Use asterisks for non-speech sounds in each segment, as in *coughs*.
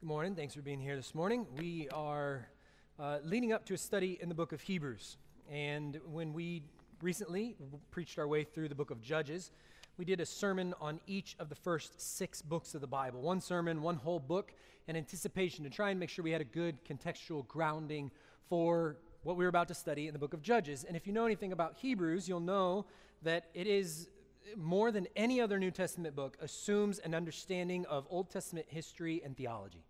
Good morning. Thanks for being here this morning. We are uh, leading up to a study in the book of Hebrews. And when we recently preached our way through the book of Judges, we did a sermon on each of the first six books of the Bible. One sermon, one whole book, in anticipation to try and make sure we had a good contextual grounding for what we were about to study in the book of Judges. And if you know anything about Hebrews, you'll know that it is more than any other New Testament book assumes an understanding of Old Testament history and theology.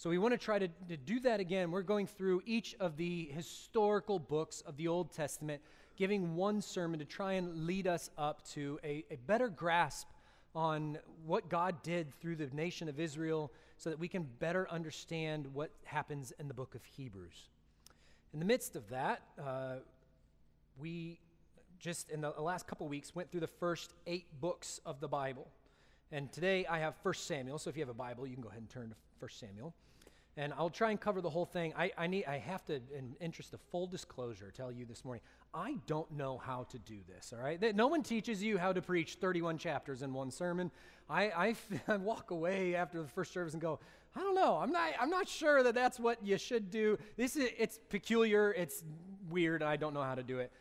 So we want to try to, to do that again. We're going through each of the historical books of the Old Testament, giving one sermon to try and lead us up to a, a better grasp on what God did through the nation of Israel so that we can better understand what happens in the book of Hebrews. In the midst of that, uh, we just in the last couple weeks went through the first eight books of the Bible. And today I have 1 Samuel, so if you have a Bible, you can go ahead and turn to 1 Samuel and I'll try and cover the whole thing. I, I, need, I have to, in interest of full disclosure, tell you this morning, I don't know how to do this, all right? No one teaches you how to preach 31 chapters in one sermon. I, I, *laughs* I walk away after the first service and go, I don't know. I'm not, I'm not sure that that's what you should do. This is, it's peculiar, it's weird, I don't know how to do it.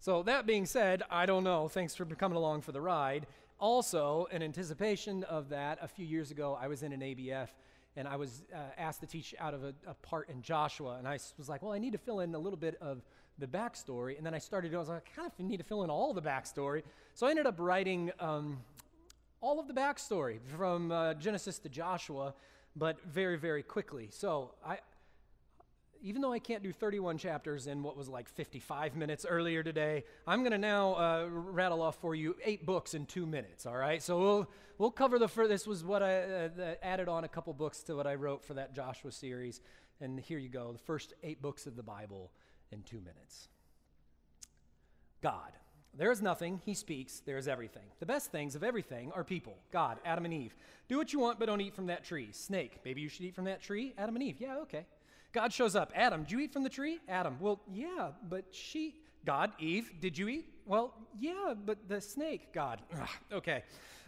So, that being said, I don't know. Thanks for coming along for the ride. Also, in anticipation of that, a few years ago, I was in an ABF and I was uh, asked to teach out of a, a, part in Joshua, and I was like, well, I need to fill in a little bit of the backstory, and then I started, I was like, I kind of need to fill in all the backstory, so I ended up writing um, all of the backstory from uh, Genesis to Joshua, but very, very quickly. So I, even though I can't do 31 chapters in what was like 55 minutes earlier today, I'm going to now uh, rattle off for you eight books in two minutes, all right? So we'll, we'll cover the first, this was what I uh, added on a couple books to what I wrote for that Joshua series. And here you go, the first eight books of the Bible in two minutes. God. There is nothing, he speaks, there is everything. The best things of everything are people, God, Adam and Eve. Do what you want, but don't eat from that tree. Snake, maybe you should eat from that tree? Adam and Eve, yeah, okay. God shows up. Adam, did you eat from the tree? Adam, well, yeah, but she. God, Eve, did you eat? Well, yeah, but the snake. God, *sighs* Ugh, okay.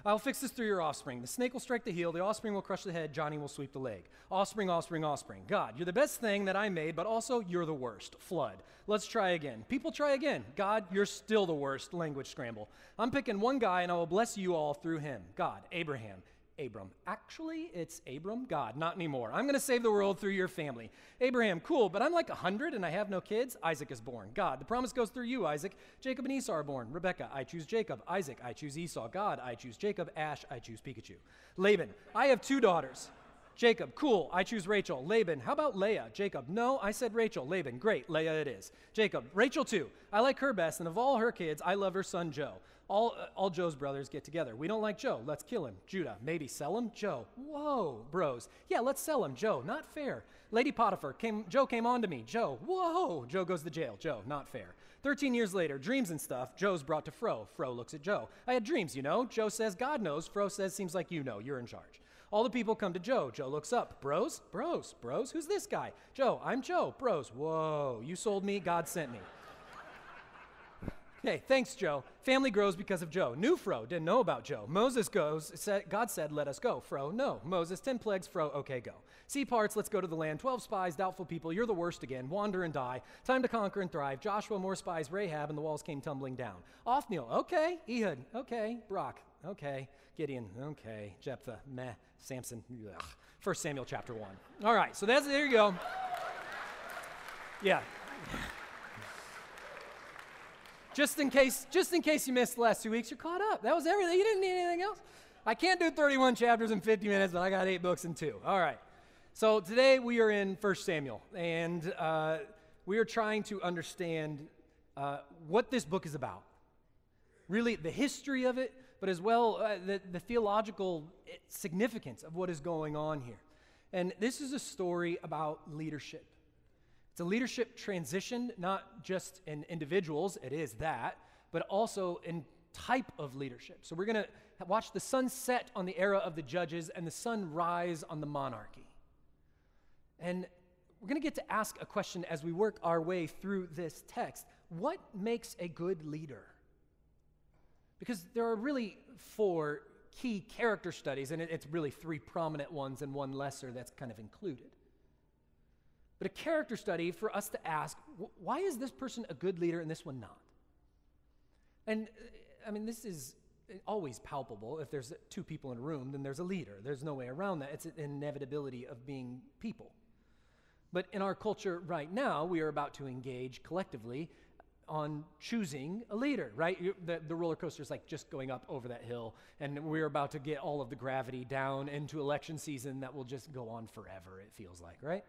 I'll fix this through your offspring. The snake will strike the heel, the offspring will crush the head, Johnny will sweep the leg. Offspring, offspring, offspring. God, you're the best thing that I made, but also you're the worst. Flood. Let's try again. People try again. God, you're still the worst. Language scramble. I'm picking one guy and I will bless you all through him. God, Abraham. Abram. Actually, it's Abram, God, not anymore. I'm going to save the world through your family. Abraham, cool, but I'm like 100 and I have no kids. Isaac is born. God, the promise goes through you, Isaac. Jacob and Esau are born. Rebecca, I choose Jacob. Isaac, I choose Esau. God, I choose Jacob. Ash, I choose Pikachu. Laban, I have two daughters. Jacob, cool, I choose Rachel. Laban, how about Leah? Jacob, no, I said Rachel. Laban, great, Leah it is. Jacob, Rachel too. I like her best, and of all her kids, I love her son Joe. All, all Joe's brothers get together. We don't like Joe. Let's kill him. Judah, maybe sell him. Joe, whoa, bros. Yeah, let's sell him. Joe, not fair. Lady Potiphar, came, Joe came on to me. Joe, whoa. Joe goes to jail. Joe, not fair. 13 years later, dreams and stuff. Joe's brought to Fro. Fro looks at Joe. I had dreams, you know. Joe says, God knows. Fro says, seems like you know. You're in charge. All the people come to Joe. Joe looks up. Bros? Bros? Bros? Who's this guy? Joe, I'm Joe. Bros. Whoa, you sold me. God sent me. Okay, thanks, Joe. Family grows because of Joe. New Fro didn't know about Joe. Moses goes, said, God said, let us go. Fro, no. Moses, 10 plagues. Fro, okay, go. Sea parts, let's go to the land. 12 spies, doubtful people, you're the worst again. Wander and die. Time to conquer and thrive. Joshua, more spies. Rahab, and the walls came tumbling down. Othniel, okay. Ehud, okay. Barak, okay. Gideon, okay. Jephthah, meh. Samson, ugh. First Samuel chapter 1. All right, so that's, there you go. Yeah. Just in case, just in case you missed the last two weeks, you're caught up. That was everything. You didn't need anything else. I can't do 31 chapters in 50 minutes, but I got eight books in two. All right. So today we are in 1 Samuel, and uh, we are trying to understand uh, what this book is about. Really, the history of it, but as well uh, the, the theological significance of what is going on here. And this is a story about leadership. It's a leadership transition, not just in individuals, it is that, but also in type of leadership. So we're going to watch the sun set on the era of the judges and the sun rise on the monarchy. And we're going to get to ask a question as we work our way through this text What makes a good leader? Because there are really four key character studies, and it's really three prominent ones and one lesser that's kind of included. But a character study for us to ask why is this person a good leader and this one not? And uh, I mean, this is always palpable. If there's two people in a room, then there's a leader. There's no way around that. It's an inevitability of being people. But in our culture right now, we are about to engage collectively on choosing a leader, right? The, the roller coaster is like just going up over that hill, and we're about to get all of the gravity down into election season that will just go on forever, it feels like, right?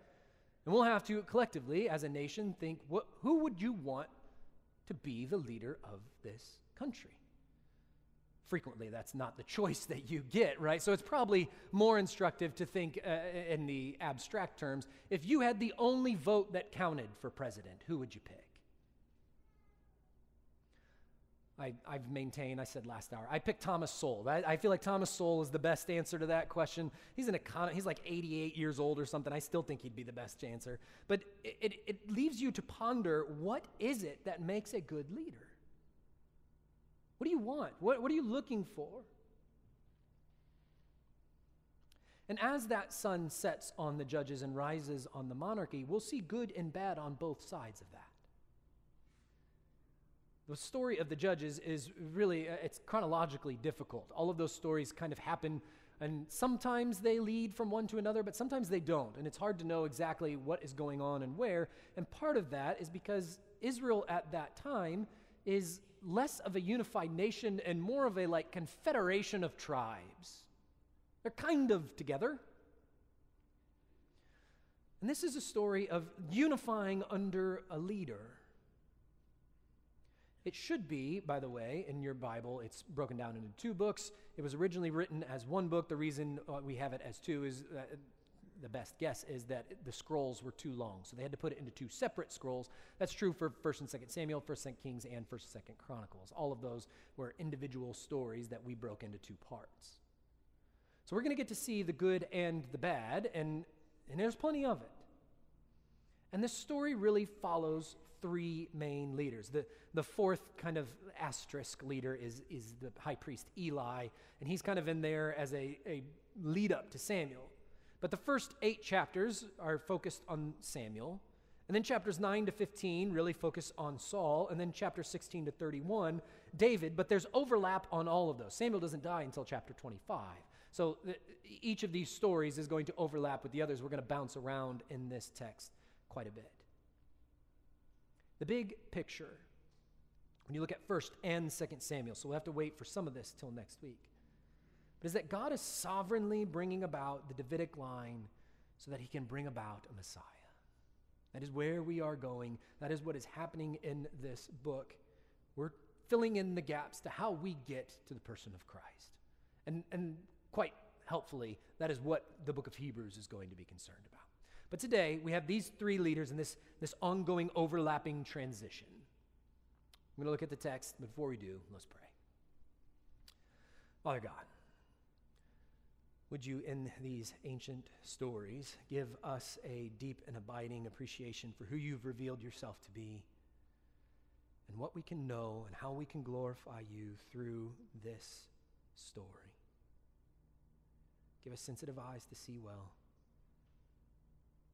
And we'll have to collectively, as a nation, think what, who would you want to be the leader of this country? frequently that's not the choice that you get, right? So it's probably more instructive to think uh, in the abstract terms if you had the only vote that counted for president, who would you pick? I, have maintained, I said last hour, I picked Thomas Sowell. I, I, feel like Thomas Sowell is the best answer to that question. He's an econ- he's like 88 years old or something. I still think he'd be the best answer. But it, it, it leaves you to ponder what is it that makes a good leader? What do you want? What, what are you looking for? And as that sun sets on the judges and rises on the monarchy, we'll see good and bad on both sides of that. The story of the judges is really uh, it's chronologically difficult. All of those stories kind of happen and sometimes they lead from one to another, but sometimes they don't. And it's hard to know exactly what is going on and where. And part of that is because Israel at that time is less of a unified nation and more of a like confederation of tribes. They're kind of together. And this is a story of unifying under a leader. It should be, by the way, in your Bible, it's broken down into two books. It was originally written as one book. The reason uh, we have it as two is the best guess is that the scrolls were too long. So they had to put it into two separate scrolls. That's true for 1st and 2nd Samuel, 1st and Kings, and 1st and 2nd Chronicles. All of those were individual stories that we broke into two parts. So we're going to get to see the good and the bad, and, and there's plenty of it. And this story really follows three main leaders. The, the fourth kind of asterisk leader is, is the high priest Eli, and he's kind of in there as a, a lead up to Samuel. But the first eight chapters are focused on Samuel. And then chapters 9 to 15 really focus on Saul. And then chapter 16 to 31, David. But there's overlap on all of those. Samuel doesn't die until chapter 25. So each of these stories is going to overlap with the others. We're going to bounce around in this text quite a bit. The big picture, when you look at 1st and 2nd Samuel, so we'll have to wait for some of this till next week but is that God is sovereignly bringing about the Davidic line so that he can bring about a Messiah. That is where we are going. That is what is happening in this book. We're filling in the gaps to how we get to the person of Christ. And, and quite helpfully, that is what the book of Hebrews is going to be concerned about. But today, we have these three leaders in this, this ongoing overlapping transition. I'm going to look at the text. But before we do, let's pray. Father God, would you, in these ancient stories, give us a deep and abiding appreciation for who you've revealed yourself to be and what we can know and how we can glorify you through this story? Give us sensitive eyes to see well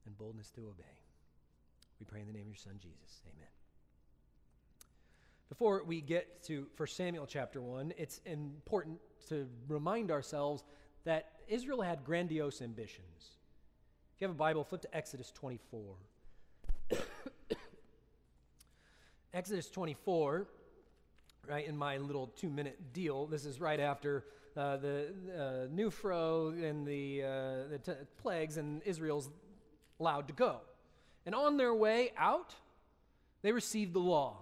and boldness to obey. We pray in the name of your Son, Jesus. Amen. Before we get to 1 Samuel chapter 1, it's important to remind ourselves that Israel had grandiose ambitions. If you have a Bible, flip to Exodus 24. *coughs* Exodus 24, right in my little two minute deal, this is right after uh, the uh, new fro and the, uh, the t- plagues, and Israel's allowed to go. And on their way out, they received the law.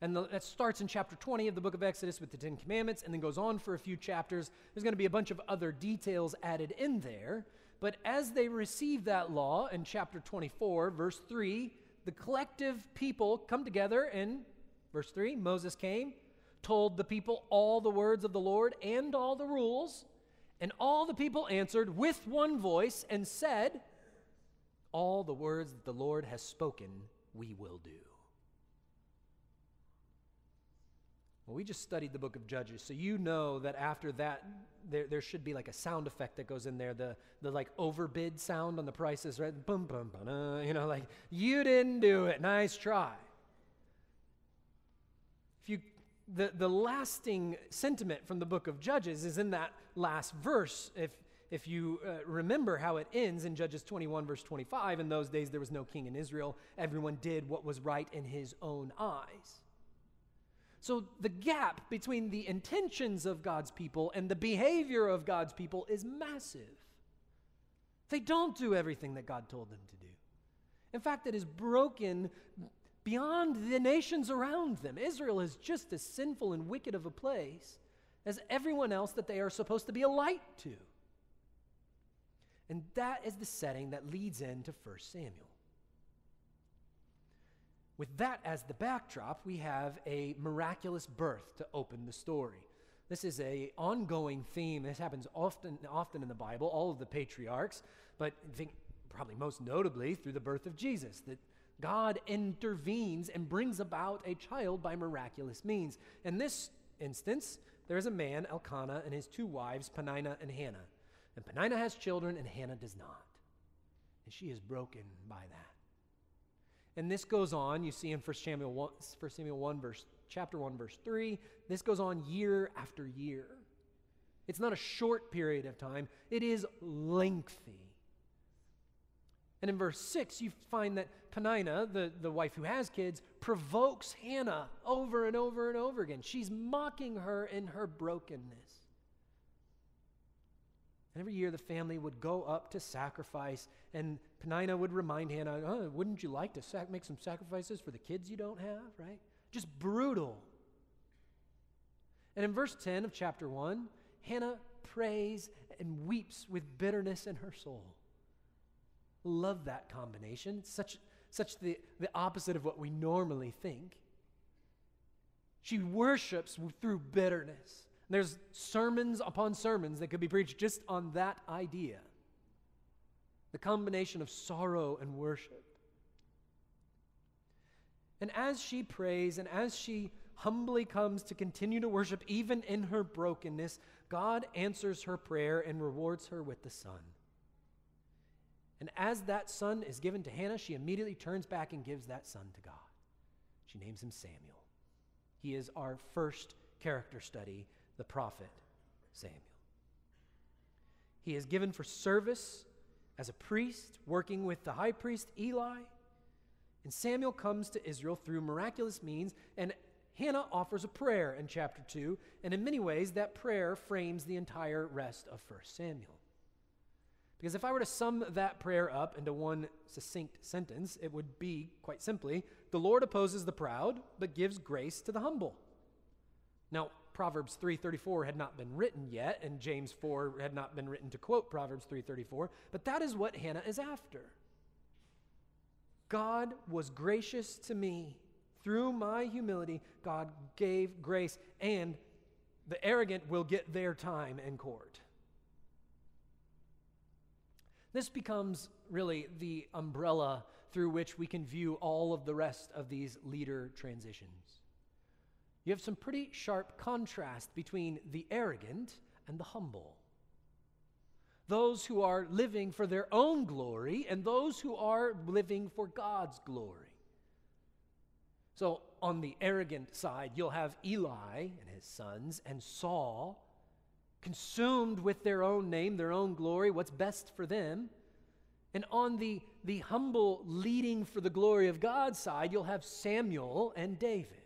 And the, that starts in chapter 20 of the book of Exodus with the Ten Commandments and then goes on for a few chapters. There's going to be a bunch of other details added in there. But as they receive that law in chapter 24, verse 3, the collective people come together. And verse 3, Moses came, told the people all the words of the Lord and all the rules. And all the people answered with one voice and said, All the words that the Lord has spoken, we will do. Well, we just studied the book of Judges, so you know that after that, there, there should be like a sound effect that goes in there, the, the like overbid sound on the prices, right? Boom, boom, boom, uh, you know, like, you didn't do it, nice try. If you, the, the lasting sentiment from the book of Judges is in that last verse. If, if you uh, remember how it ends in Judges 21, verse 25, in those days there was no king in Israel, everyone did what was right in his own eyes. So the gap between the intentions of God's people and the behavior of God's people is massive. They don't do everything that God told them to do. In fact, it is broken beyond the nations around them. Israel is just as sinful and wicked of a place as everyone else that they are supposed to be a light to. And that is the setting that leads into 1 Samuel. With that as the backdrop, we have a miraculous birth to open the story. This is a ongoing theme. This happens often, often in the Bible, all of the patriarchs, but I think probably most notably through the birth of Jesus, that God intervenes and brings about a child by miraculous means. In this instance, there is a man, Elkanah, and his two wives, Peninnah and Hannah. And Peninnah has children, and Hannah does not. And she is broken by that. And this goes on, you see in 1 Samuel 1, 1 Samuel 1 verse, chapter 1, verse 3. This goes on year after year. It's not a short period of time, it is lengthy. And in verse 6, you find that Peninnah, the, the wife who has kids, provokes Hannah over and over and over again. She's mocking her in her brokenness. And every year the family would go up to sacrifice, and Peninnah would remind Hannah, oh, wouldn't you like to sac- make some sacrifices for the kids you don't have, right? Just brutal. And in verse 10 of chapter 1, Hannah prays and weeps with bitterness in her soul. Love that combination. It's such, such the, the opposite of what we normally think. She worships through bitterness. There's sermons upon sermons that could be preached just on that idea the combination of sorrow and worship. And as she prays and as she humbly comes to continue to worship, even in her brokenness, God answers her prayer and rewards her with the son. And as that son is given to Hannah, she immediately turns back and gives that son to God. She names him Samuel. He is our first character study the prophet Samuel. He is given for service as a priest, working with the high priest Eli. And Samuel comes to Israel through miraculous means, and Hannah offers a prayer in chapter 2, and in many ways, that prayer frames the entire rest of 1 Samuel. Because if I were to sum that prayer up into one succinct sentence, it would be quite simply The Lord opposes the proud, but gives grace to the humble. Now, Proverbs 3:34 had not been written yet and James 4 had not been written to quote Proverbs 3:34, but that is what Hannah is after. God was gracious to me. Through my humility, God gave grace and the arrogant will get their time in court. This becomes really the umbrella through which we can view all of the rest of these leader transitions you have some pretty sharp contrast between the arrogant and the humble. Those who are living for their own glory and those who are living for God's glory. So, on the arrogant side, you'll have Eli and his sons and Saul consumed with their own name, their own glory, what's best for them. And on the, the humble leading for the glory of God side, you'll have Samuel and David.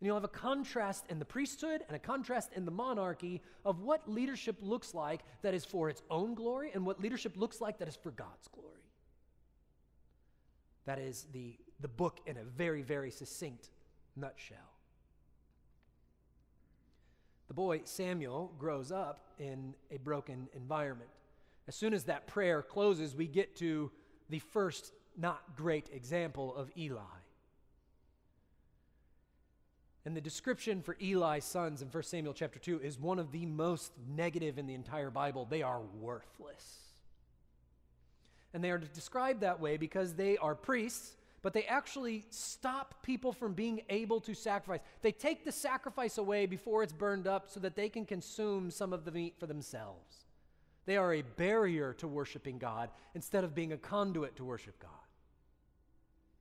And you'll have a contrast in the priesthood and a contrast in the monarchy of what leadership looks like that is for its own glory and what leadership looks like that is for God's glory. That is the, the book in a very, very succinct nutshell. The boy Samuel grows up in a broken environment. As soon as that prayer closes, we get to the first not great example of Eli. And the description for Eli's sons in 1 Samuel chapter 2 is one of the most negative in the entire Bible. They are worthless. And they are described that way because they are priests, but they actually stop people from being able to sacrifice. They take the sacrifice away before it's burned up so that they can consume some of the meat for themselves. They are a barrier to worshiping God instead of being a conduit to worship God.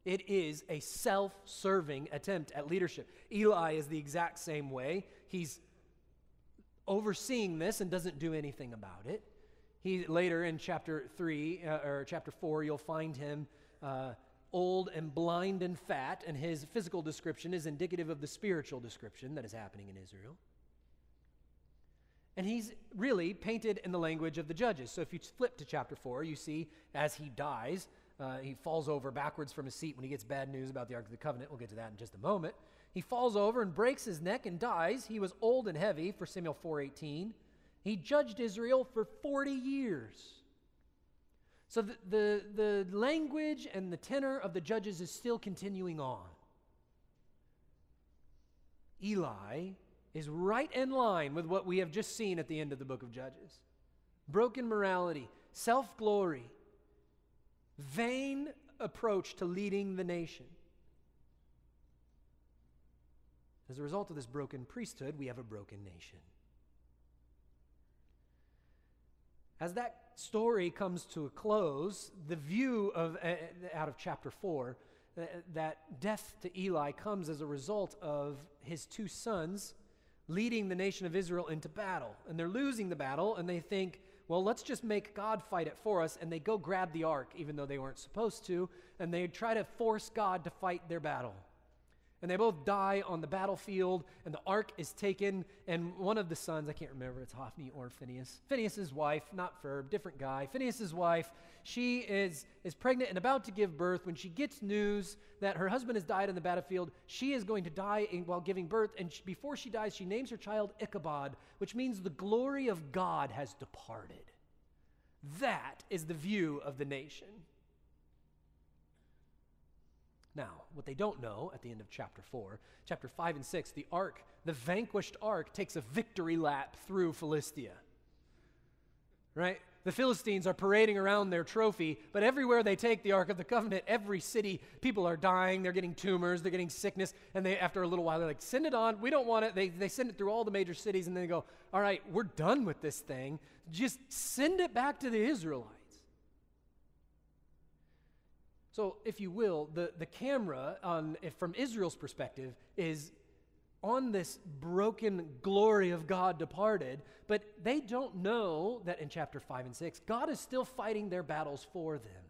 It is a self serving attempt at leadership. Eli is the exact same way. He's overseeing this and doesn't do anything about it. He later in chapter 3 uh, or chapter 4, you'll find him uh, old and blind and fat, and his physical description is indicative of the spiritual description that is happening in Israel. And he's really painted in the language of the judges. So if you flip to chapter 4, you see as he dies, uh, he falls over backwards from his seat when he gets bad news about the Ark of the Covenant. We'll get to that in just a moment. He falls over and breaks his neck and dies. He was old and heavy, for Samuel 4.18. He judged Israel for 40 years. So the, the, the language and the tenor of the judges is still continuing on. Eli is right in line with what we have just seen at the end of the book of Judges broken morality, self glory, vain approach to leading the nation. As a result of this broken priesthood, we have a broken nation. As that story comes to a close, the view of uh, out of chapter 4 uh, that death to Eli comes as a result of his two sons leading the nation of Israel into battle. And they're losing the battle, and they think, well, let's just make God fight it for us. And they go grab the ark, even though they weren't supposed to, and they try to force God to fight their battle. And they both die on the battlefield, and the ark is taken. And one of the sons, I can't remember, it's Hophni or Phineas. Phineas's wife, not Ferb, different guy. Phineas's wife, she is, is pregnant and about to give birth. When she gets news that her husband has died on the battlefield, she is going to die in, while giving birth. And she, before she dies, she names her child Ichabod, which means the glory of God has departed. That is the view of the nation. Now, what they don't know at the end of chapter 4, chapter 5 and 6, the ark, the vanquished ark, takes a victory lap through Philistia. Right? The Philistines are parading around their trophy, but everywhere they take the Ark of the Covenant, every city, people are dying, they're getting tumors, they're getting sickness, and they, after a little while, they're like, send it on, we don't want it. They, they send it through all the major cities, and then they go, all right, we're done with this thing. Just send it back to the Israelites. So, if you will, the, the camera, on, from Israel's perspective, is on this broken glory of God departed, but they don't know that in chapter 5 and 6, God is still fighting their battles for them.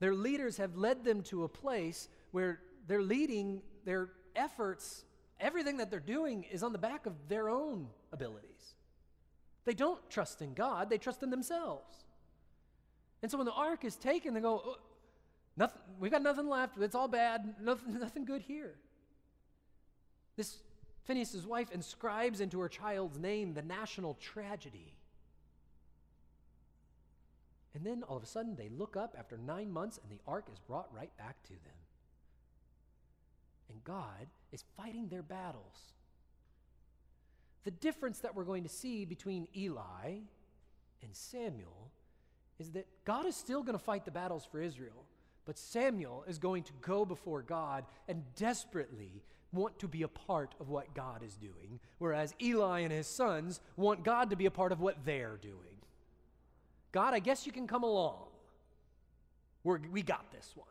Their leaders have led them to a place where they're leading their efforts, everything that they're doing is on the back of their own abilities. They don't trust in God, they trust in themselves. And so when the ark is taken, they go, oh, nothing, we've got nothing left. It's all bad. Nothing, *laughs* nothing good here. This Phineas' wife inscribes into her child's name the national tragedy. And then all of a sudden they look up after nine months and the ark is brought right back to them. And God is fighting their battles. The difference that we're going to see between Eli and Samuel is that God is still going to fight the battles for Israel, but Samuel is going to go before God and desperately want to be a part of what God is doing, whereas Eli and his sons want God to be a part of what they're doing. God, I guess you can come along. We're, we got this one.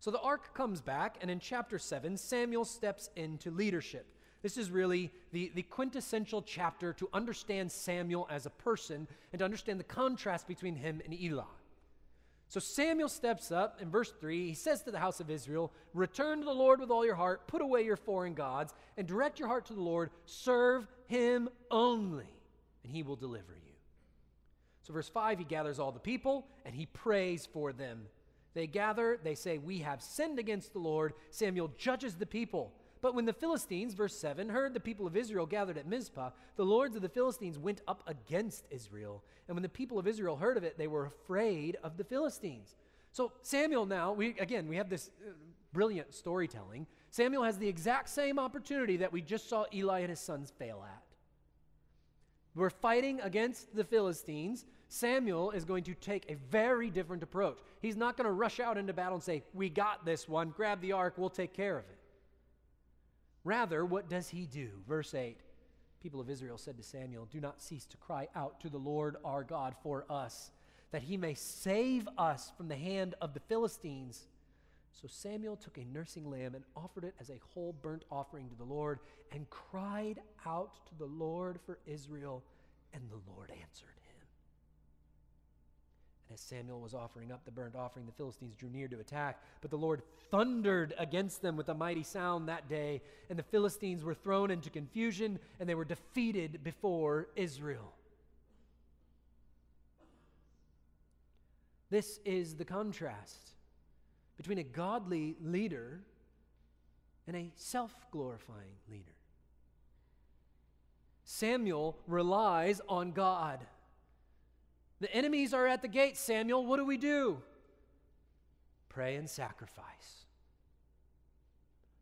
So the ark comes back, and in chapter 7, Samuel steps into leadership. This is really the, the quintessential chapter to understand Samuel as a person and to understand the contrast between him and Eli. So Samuel steps up in verse 3. He says to the house of Israel, Return to the Lord with all your heart, put away your foreign gods, and direct your heart to the Lord. Serve him only, and he will deliver you. So, verse 5, he gathers all the people and he prays for them. They gather, they say, We have sinned against the Lord. Samuel judges the people. But when the Philistines, verse 7, heard the people of Israel gathered at Mizpah, the lords of the Philistines went up against Israel. And when the people of Israel heard of it, they were afraid of the Philistines. So Samuel now, we again, we have this uh, brilliant storytelling. Samuel has the exact same opportunity that we just saw Eli and his sons fail at. We're fighting against the Philistines. Samuel is going to take a very different approach. He's not going to rush out into battle and say, We got this one, grab the ark, we'll take care of it. Rather, what does he do? Verse 8 People of Israel said to Samuel, Do not cease to cry out to the Lord our God for us, that he may save us from the hand of the Philistines. So Samuel took a nursing lamb and offered it as a whole burnt offering to the Lord, and cried out to the Lord for Israel, and the Lord answered. And as Samuel was offering up the burnt offering, the Philistines drew near to attack. But the Lord thundered against them with a mighty sound that day, and the Philistines were thrown into confusion, and they were defeated before Israel. This is the contrast between a godly leader and a self glorifying leader. Samuel relies on God. The enemies are at the gate, Samuel. What do we do? Pray and sacrifice.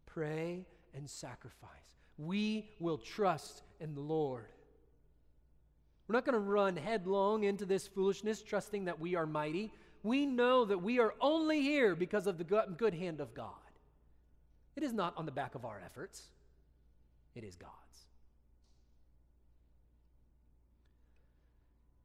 Pray and sacrifice. We will trust in the Lord. We're not going to run headlong into this foolishness, trusting that we are mighty. We know that we are only here because of the good hand of God. It is not on the back of our efforts, it is God.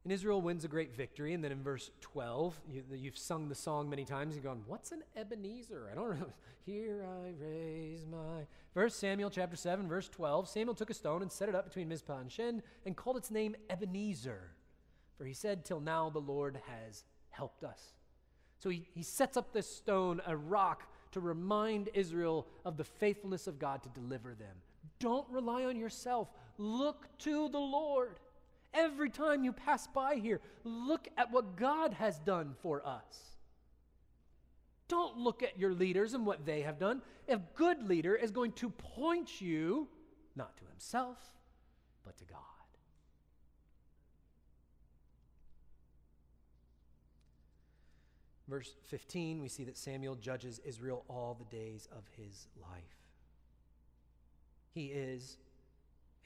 And Israel wins a great victory. And then in verse 12, you, have sung the song many times. You're going, What's an Ebenezer? I don't know. *laughs* Here I raise my. Verse Samuel chapter 7, verse 12. Samuel took a stone and set it up between Mizpah and Shen and called its name Ebenezer. For he said, Till now the Lord has helped us. So he, he sets up this stone, a rock, to remind Israel of the faithfulness of God to deliver them. Don't rely on yourself. Look to the Lord. Every time you pass by here, look at what God has done for us. Don't look at your leaders and what they have done. A good leader is going to point you not to himself, but to God. Verse 15, we see that Samuel judges Israel all the days of his life. He is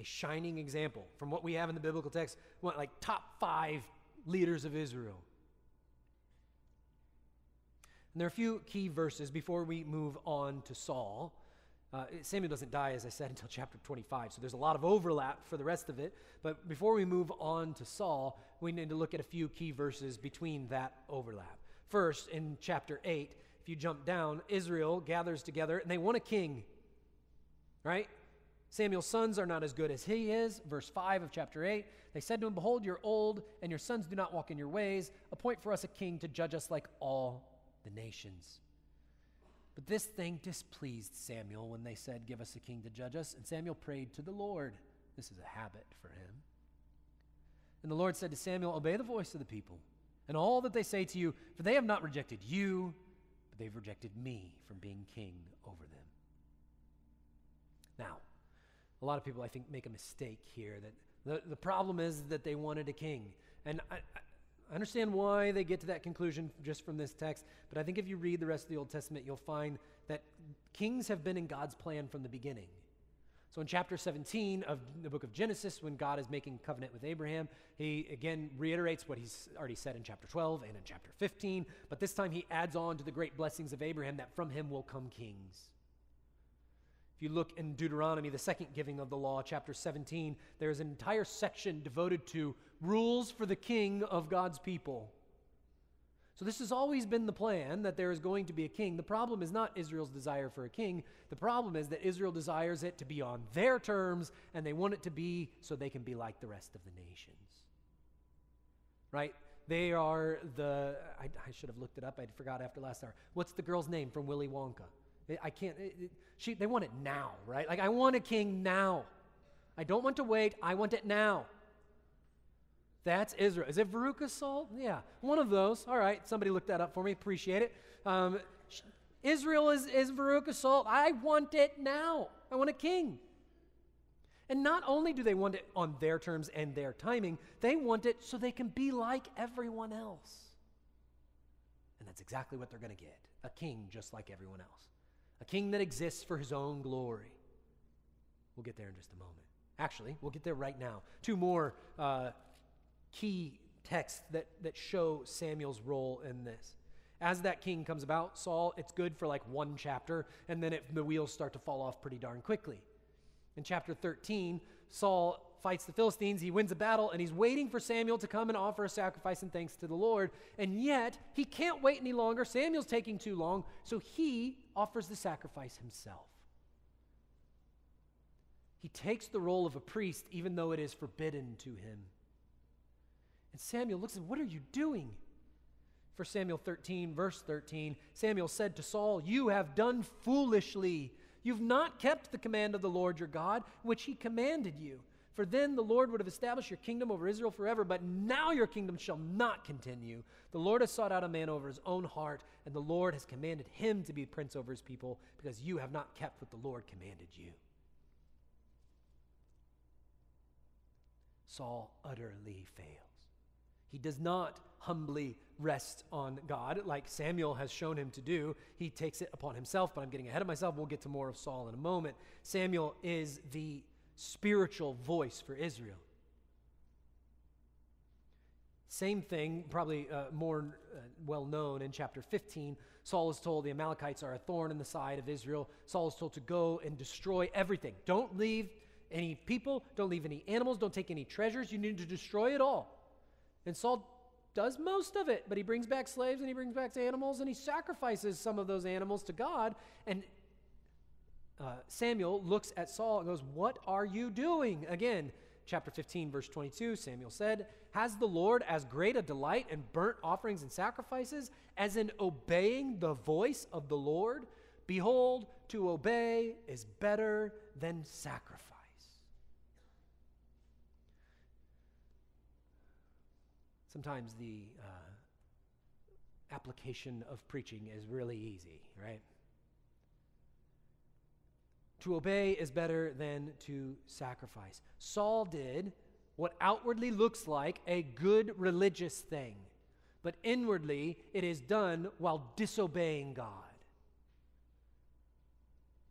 a shining example from what we have in the biblical text, what, like top five leaders of Israel. And there are a few key verses before we move on to Saul. Uh, Samuel doesn't die, as I said, *laughs* until chapter 25, so there's a lot of overlap for the rest of it. But before we move on to Saul, we need to look at a few key verses between that overlap. First, in chapter 8, if you jump down, Israel gathers together and they want a king, right? Samuel's sons are not as good as he is. Verse 5 of chapter 8. They said to him, Behold, you're old, and your sons do not walk in your ways. Appoint for us a king to judge us like all the nations. But this thing displeased Samuel when they said, Give us a king to judge us. And Samuel prayed to the Lord. This is a habit for him. And the Lord said to Samuel, Obey the voice of the people and all that they say to you, for they have not rejected you, but they've rejected me from being king over them. Now, a lot of people, I think, make a mistake here. That the, the problem is that they wanted a king. And I, I understand why they get to that conclusion just from this text, but I think if you read the rest of the Old Testament, you'll find that kings have been in God's plan from the beginning. So in chapter 17 of the book of Genesis, when God is making covenant with Abraham, he again reiterates what he's already said in chapter 12 and in chapter 15, but this time he adds on to the great blessings of Abraham that from him will come kings you look in Deuteronomy, the second giving of the law, chapter 17, there's an entire section devoted to rules for the king of God's people. So, this has always been the plan that there is going to be a king. The problem is not Israel's desire for a king. The problem is that Israel desires it to be on their terms, and they want it to be so they can be like the rest of the nations. Right? They are the, I, I should have looked it up. I forgot after last hour. What's the girl's name from Willy Wonka? I can't, it, it, she, they want it now, right? Like, I want a king now. I don't want to wait. I want it now. That's Israel. Is it Veruca Salt? Yeah, one of those. All right, somebody looked that up for me. Appreciate it. Um, Israel is, is Veruca Salt. I want it now. I want a king. And not only do they want it on their terms and their timing, they want it so they can be like everyone else. And that's exactly what they're going to get a king just like everyone else a king that exists for his own glory. We'll get there in just a moment. Actually, we'll get there right now. Two more uh, key texts that, that show Samuel's role in this. As that king comes about, Saul, it's good for like one chapter, and then it, the wheels start to fall off pretty darn quickly. In chapter 13, Saul fights the Philistines, he wins a battle, and he's waiting for Samuel to come and offer a sacrifice and thanks to the Lord. And yet, he can't wait any longer. Samuel's taking too long, so he offers the sacrifice himself. He takes the role of a priest, even though it is forbidden to him. And Samuel looks at, What are you doing? For Samuel 13, verse 13, Samuel said to Saul, You have done foolishly. You've not kept the command of the Lord your God, which he commanded you. For then the Lord would have established your kingdom over Israel forever, but now your kingdom shall not continue. The Lord has sought out a man over his own heart, and the Lord has commanded him to be prince over his people, because you have not kept what the Lord commanded you. Saul utterly fails. He does not humbly rest on God like Samuel has shown him to do. He takes it upon himself, but I'm getting ahead of myself. We'll get to more of Saul in a moment. Samuel is the spiritual voice for Israel. Same thing, probably uh, more uh, well known in chapter 15. Saul is told the Amalekites are a thorn in the side of Israel. Saul is told to go and destroy everything. Don't leave any people, don't leave any animals, don't take any treasures. You need to destroy it all. And Saul does most of it, but he brings back slaves and he brings back animals and he sacrifices some of those animals to God. And uh, Samuel looks at Saul and goes, What are you doing? Again, chapter 15, verse 22, Samuel said, Has the Lord as great a delight in burnt offerings and sacrifices as in obeying the voice of the Lord? Behold, to obey is better than sacrifice. Sometimes the uh, application of preaching is really easy, right? To obey is better than to sacrifice. Saul did what outwardly looks like a good religious thing, but inwardly it is done while disobeying God.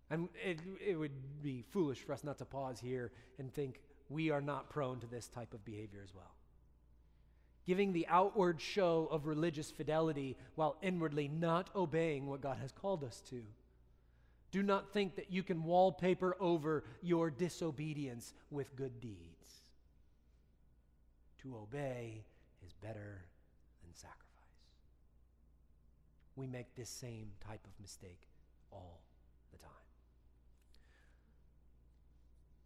And it, it would be foolish for us not to pause here and think we are not prone to this type of behavior as well giving the outward show of religious fidelity while inwardly not obeying what God has called us to. Do not think that you can wallpaper over your disobedience with good deeds. To obey is better than sacrifice. We make this same type of mistake all the time.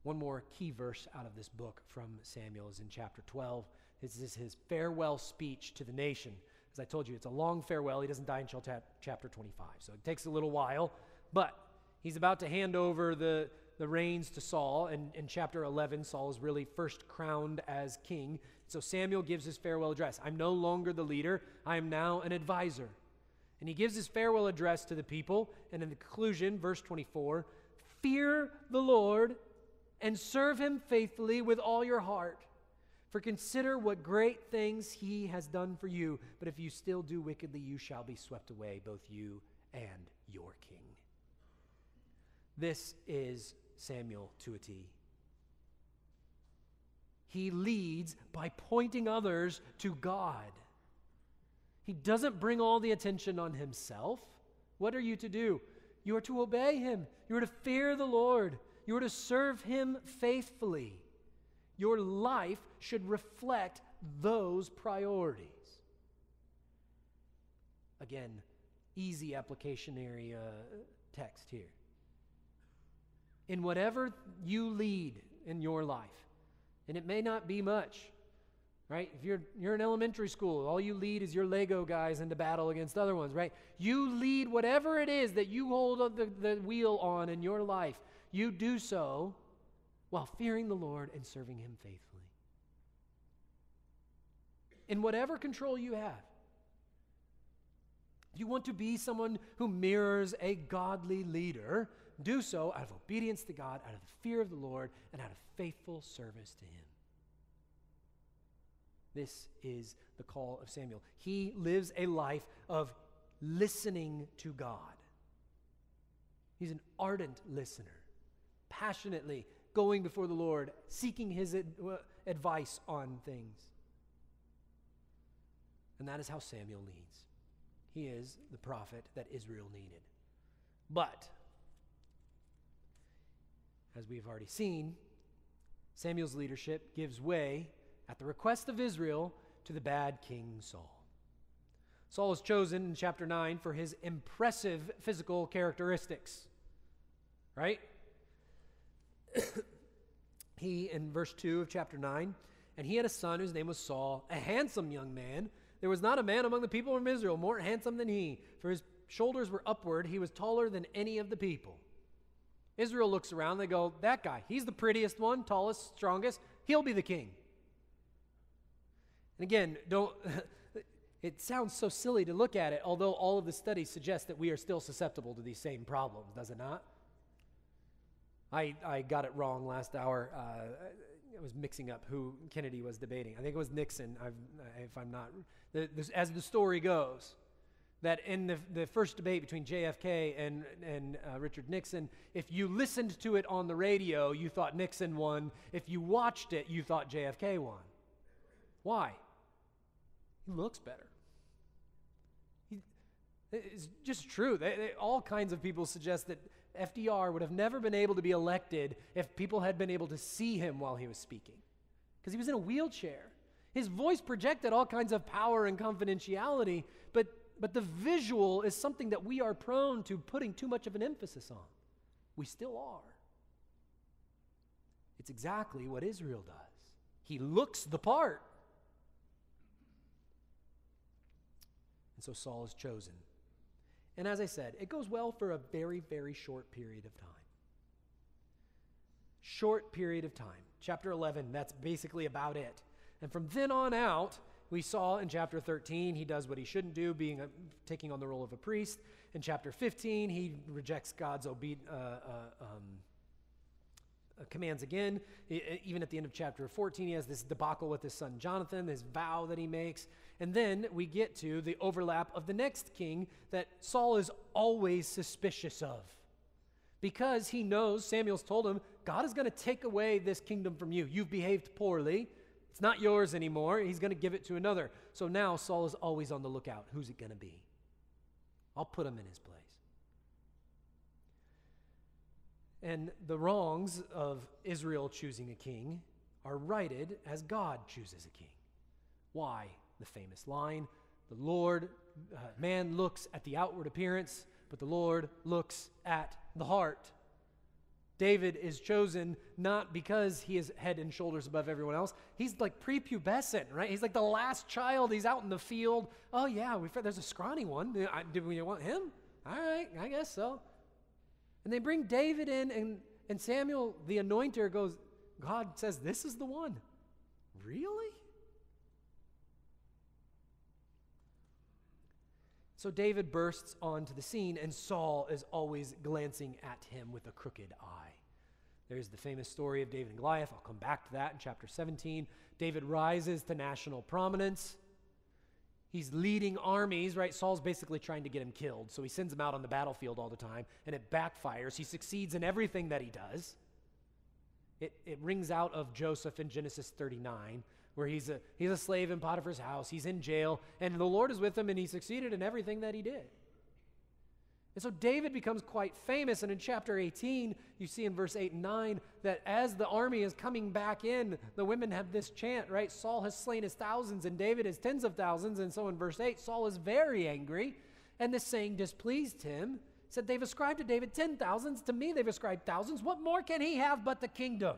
One more key verse out of this book from Samuel is in chapter 12 this is his farewell speech to the nation. As I told you, it's a long farewell. He doesn't die until chapter 25, so it takes a little while. But he's about to hand over the, the reins to Saul. And in chapter 11, Saul is really first crowned as king. So Samuel gives his farewell address. I'm no longer the leader, I am now an advisor. And he gives his farewell address to the people. And in the conclusion, verse 24 Fear the Lord and serve him faithfully with all your heart. For consider what great things he has done for you. But if you still do wickedly, you shall be swept away, both you and your king. This is Samuel to a T. He leads by pointing others to God. He doesn't bring all the attention on himself. What are you to do? You are to obey him. You are to fear the Lord. You are to serve him faithfully. Your life should reflect those priorities. Again, easy application area uh, text here. In whatever you lead in your life, and it may not be much, right? If you're, you're in elementary school, all you lead is your Lego guys into battle against other ones, right? You lead whatever it is that you hold the, the wheel on in your life. You do so while fearing the Lord and serving Him faithfully. In whatever control you have, you want to be someone who mirrors a godly leader, do so out of obedience to God, out of the fear of the Lord, and out of faithful service to Him. This is the call of Samuel. He lives a life of listening to God. He's an ardent listener, passionately going before the Lord, seeking his ad- uh, advice on things. And that is how Samuel leads. He is the prophet that Israel needed. But, as we've already seen, Samuel's leadership gives way, at the request of Israel, to the bad King Saul. Saul is chosen in chapter 9 for his impressive physical characteristics. Right? *coughs* he, in verse 2 of chapter 9, and he had a son whose name was Saul, a handsome young man. There was not a man among the people of Israel more handsome than he, for his shoulders were upward. He was taller than any of the people. Israel looks around, they go, That guy, he's the prettiest one, tallest, strongest. He'll be the king. And again, don't. *laughs* it sounds so silly to look at it, although all of the studies suggest that we are still susceptible to these same problems, does it not? I, I got it wrong last hour. Uh, I was mixing up who Kennedy was debating. I think it was Nixon, I've, if I'm not. The, this, as the story goes, that in the, the first debate between JFK and, and uh, Richard Nixon, if you listened to it on the radio, you thought Nixon won. If you watched it, you thought JFK won. Why? He looks better. He, it's just true. They, they, all kinds of people suggest that FDR would have never been able to be elected if people had been able to see him while he was speaking, because he was in a wheelchair. His voice projected all kinds of power and confidentiality, but, the visual is something that we are prone to putting too much of an emphasis on. We still are. It's exactly what Israel does. He looks the part. And so Saul is chosen. And as I said, it goes well for a very, very short period of time. Short period of time. Chapter 11, that's basically about it. And from then on out, we saw in chapter 13, he does what he shouldn't do, being a, taking on the role of a priest. In chapter 15, he rejects God's obe- uh, uh, um, uh, commands again. even at the end of chapter 14, he has this debacle with his son Jonathan, this vow that he makes. And then we get to the overlap of the next king that Saul is always suspicious of. Because he knows, Samuel's told him, God is going to take away this kingdom from you. You've behaved poorly. It's not yours anymore. He's going to give it to another. So now Saul is always on the lookout. Who's it going to be? I'll put him in his place. And the wrongs of Israel choosing a king are righted as God chooses a king. Why? The famous line The Lord, uh, man looks at the outward appearance, but the Lord looks at the heart. David is chosen not because he is head and shoulders above everyone else. He's like prepubescent, right? He's like the last child. He's out in the field. Oh, yeah, there's a scrawny one. Did we want him? All right, I guess so. And they bring David in, and, and Samuel, the anointer, goes, God says, This is the one. Really? So David bursts onto the scene, and Saul is always glancing at him with a crooked eye. There's the famous story of David and Goliath. I'll come back to that in chapter 17. David rises to national prominence. He's leading armies, right? Saul's basically trying to get him killed. So he sends him out on the battlefield all the time, and it backfires. He succeeds in everything that he does. It, it rings out of Joseph in Genesis 39, where he's a, he's a slave in Potiphar's house. He's in jail, and the Lord is with him, and he succeeded in everything that he did. And so David becomes quite famous. And in chapter 18, you see in verse 8 and 9 that as the army is coming back in, the women have this chant, right? Saul has slain his thousands and David his tens of thousands. And so in verse 8, Saul is very angry. And this saying displeased him. Said, They've ascribed to David ten thousands. To me, they've ascribed thousands. What more can he have but the kingdom?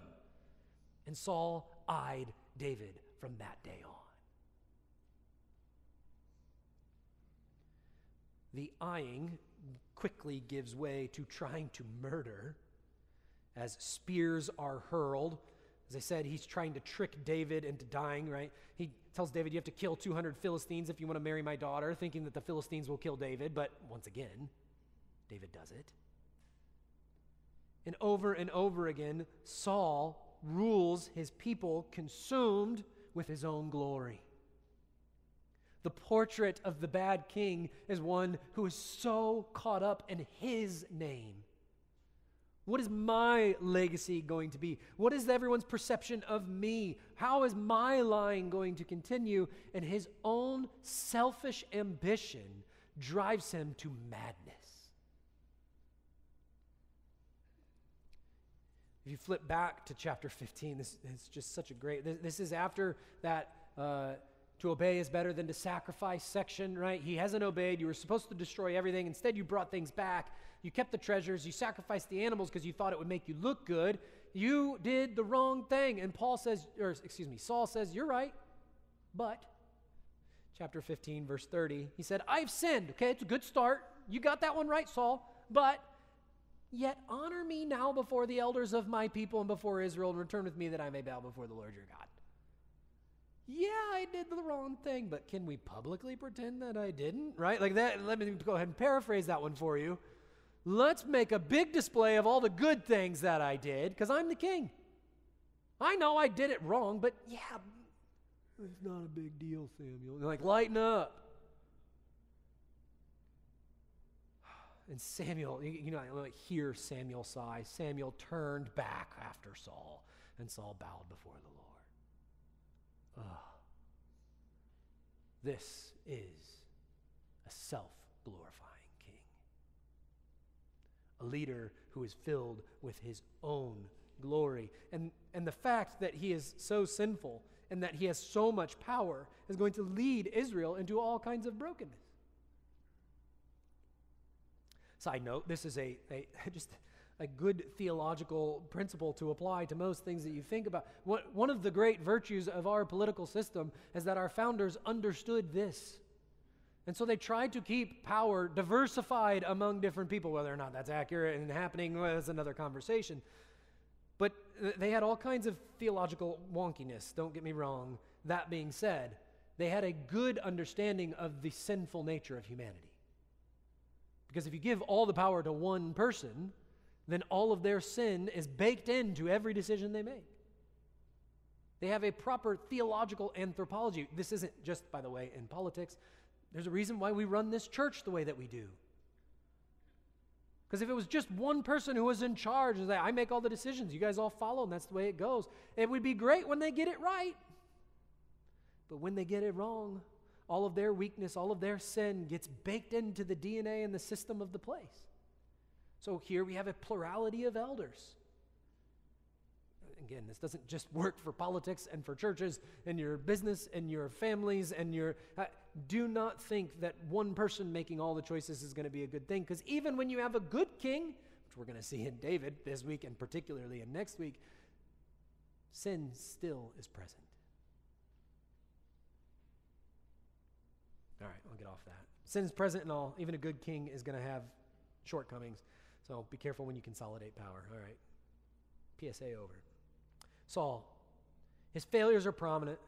And Saul eyed David from that day on. The eyeing quickly gives way to trying to murder as spears are hurled. As I said, he's trying to trick David into dying, right? He tells David, You have to kill 200 Philistines if you want to marry my daughter, thinking that the Philistines will kill David. But once again, David does it. And over and over again, Saul rules his people consumed with his own glory. The portrait of the bad king is one who is so caught up in his name, What is my legacy going to be? What is everyone's perception of me? How is my line going to continue? And his own selfish ambition drives him to madness. If you flip back to chapter 15, this is just such a great, this, this is after that uh, to obey is better than to sacrifice section, right? He hasn't obeyed. You were supposed to destroy everything. Instead, you brought things back. You kept the treasures. You sacrificed the animals because you thought it would make you look good. You did the wrong thing. And Paul says, or excuse me, Saul says, You're right. But, chapter 15, verse 30, he said, I've sinned. Okay, it's a good start. You got that one right, Saul. But, yet honor me now before the elders of my people and before Israel, and return with me that I may bow before the Lord your God yeah, I did the wrong thing, but can we publicly pretend that I didn't? Right? Like that, let me go ahead and paraphrase that one for you. Let's make a big display of all the good things that I did because I'm the king. I know I did it wrong, but yeah, it's not a big deal, Samuel. Like, lighten up. And Samuel, you, know, hear Samuel sigh. Samuel turned back after Saul, and Saul bowed before the Lord. Oh, this is a self glorifying king, a leader who is filled with his own glory. And, and the fact that he is so sinful and that he has so much power is going to lead Israel into all kinds of brokenness. Side note, this is a, a *laughs* just a good theological principle to apply to most things that you think about. What, one of the great virtues of our political system is that our founders understood this. And so they tried to keep power diversified among different people. Whether or not that's accurate and happening well, is another conversation. But they had all kinds of theological wonkiness, don't get me wrong. That being said, they had a good understanding of the sinful nature of humanity. Because if you give all the power to one person, then all of their sin is baked into every decision they make. They have a proper theological anthropology. This isn't just, by the way, in politics. There's a reason why we run this church the way that we do. Because if it was just one person who was in charge and say, I make all the decisions, you guys all follow, and that's the way it goes, it would be great when they get it right. But when they get it wrong, all of their weakness, all of their sin gets baked into the DNA and the system of the place. So here we have a plurality of elders. Again, this doesn't just work for politics and for churches and your business and your families and your. Uh, do not think that one person making all the choices is going to be a good thing because even when you have a good king, which we're going to see in David this week and particularly in next week, sin still is present. All right, I'll get off that. Sin is present and all. Even a good king is going to have shortcomings. So be careful when you consolidate power. All right. PSA over. Saul, his failures are prominent.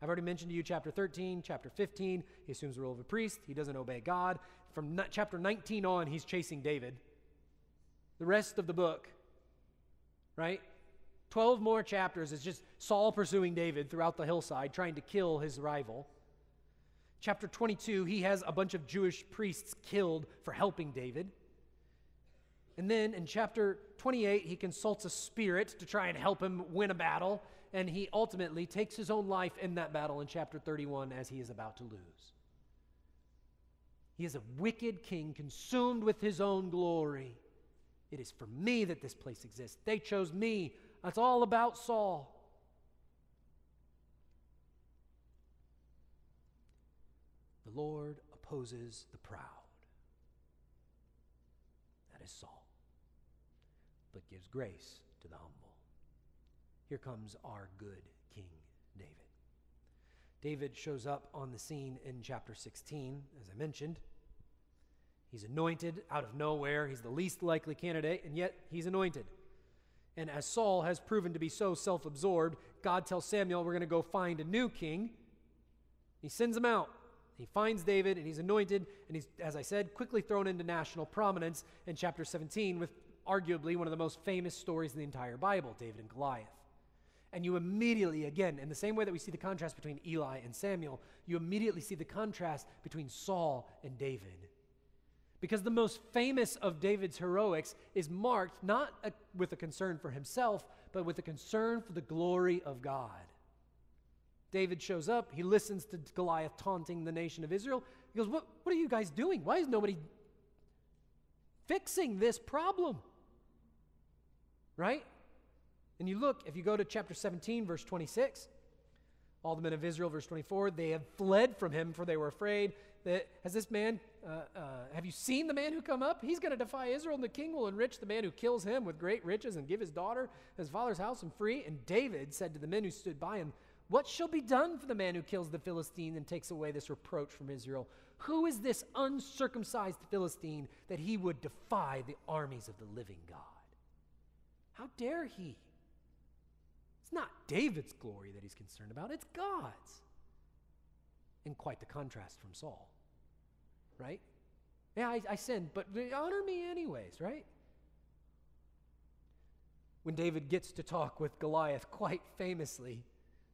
I've already mentioned to you chapter 13, chapter 15. He assumes the role of a priest. He doesn't obey God. From chapter 19 on, he's chasing David. The rest of the book, right? 12 more chapters is just Saul pursuing David throughout the hillside, trying to kill his rival. Chapter 22, he has a bunch of Jewish priests killed for helping David. And then in chapter 28, he consults a spirit to try and help him win a battle, and he ultimately takes his own life in that battle in chapter 31 as he is about to lose. He is a wicked king consumed with his own glory. It is for me that this place exists. They chose me. That's all about Saul. The Lord opposes the proud. That is Saul but gives grace to the humble. Here comes our good King David. David shows up on the scene in chapter 16, as I mentioned. He's anointed out of nowhere. He's the least likely candidate, and yet he's anointed. And as Saul has proven to be so self absorbed, God tells Samuel, We're going to go find a new king. He sends him out. He finds David, and he's anointed, and he's, as I said, quickly thrown into national prominence in chapter 17 with arguably one of the most famous stories in the entire Bible, David and Goliath. And you immediately, again, in the same way that we see the contrast between Eli and Samuel, you immediately see the contrast between Saul and David. Because the most famous of David's heroics is marked not a, with a concern for himself, but with a concern for the glory of God. David shows up, he listens to Goliath taunting the nation of Israel. He goes, What, what are you guys doing? Why is nobody fixing this problem? Right? And you look, if you go to chapter 17, verse 26, all the men of Israel, verse 24, they have fled from him, for they were afraid that, has this man, uh, uh, have you seen the man who come up? He's going to defy Israel, and the king will enrich the man who kills him with great riches and give his daughter, his father's house, and free. And David said to the men who stood by him, What shall be done for the man who kills the Philistine and takes away this reproach from Israel? Who is this uncircumcised Philistine that he would defy the armies of the living God? How dare he? It's not David's glory that he's concerned about, it's God's. And quite the contrast from Saul, right? Yeah, I, I sinned, but honor me anyways, right? When David gets to talk with Goliath quite famously,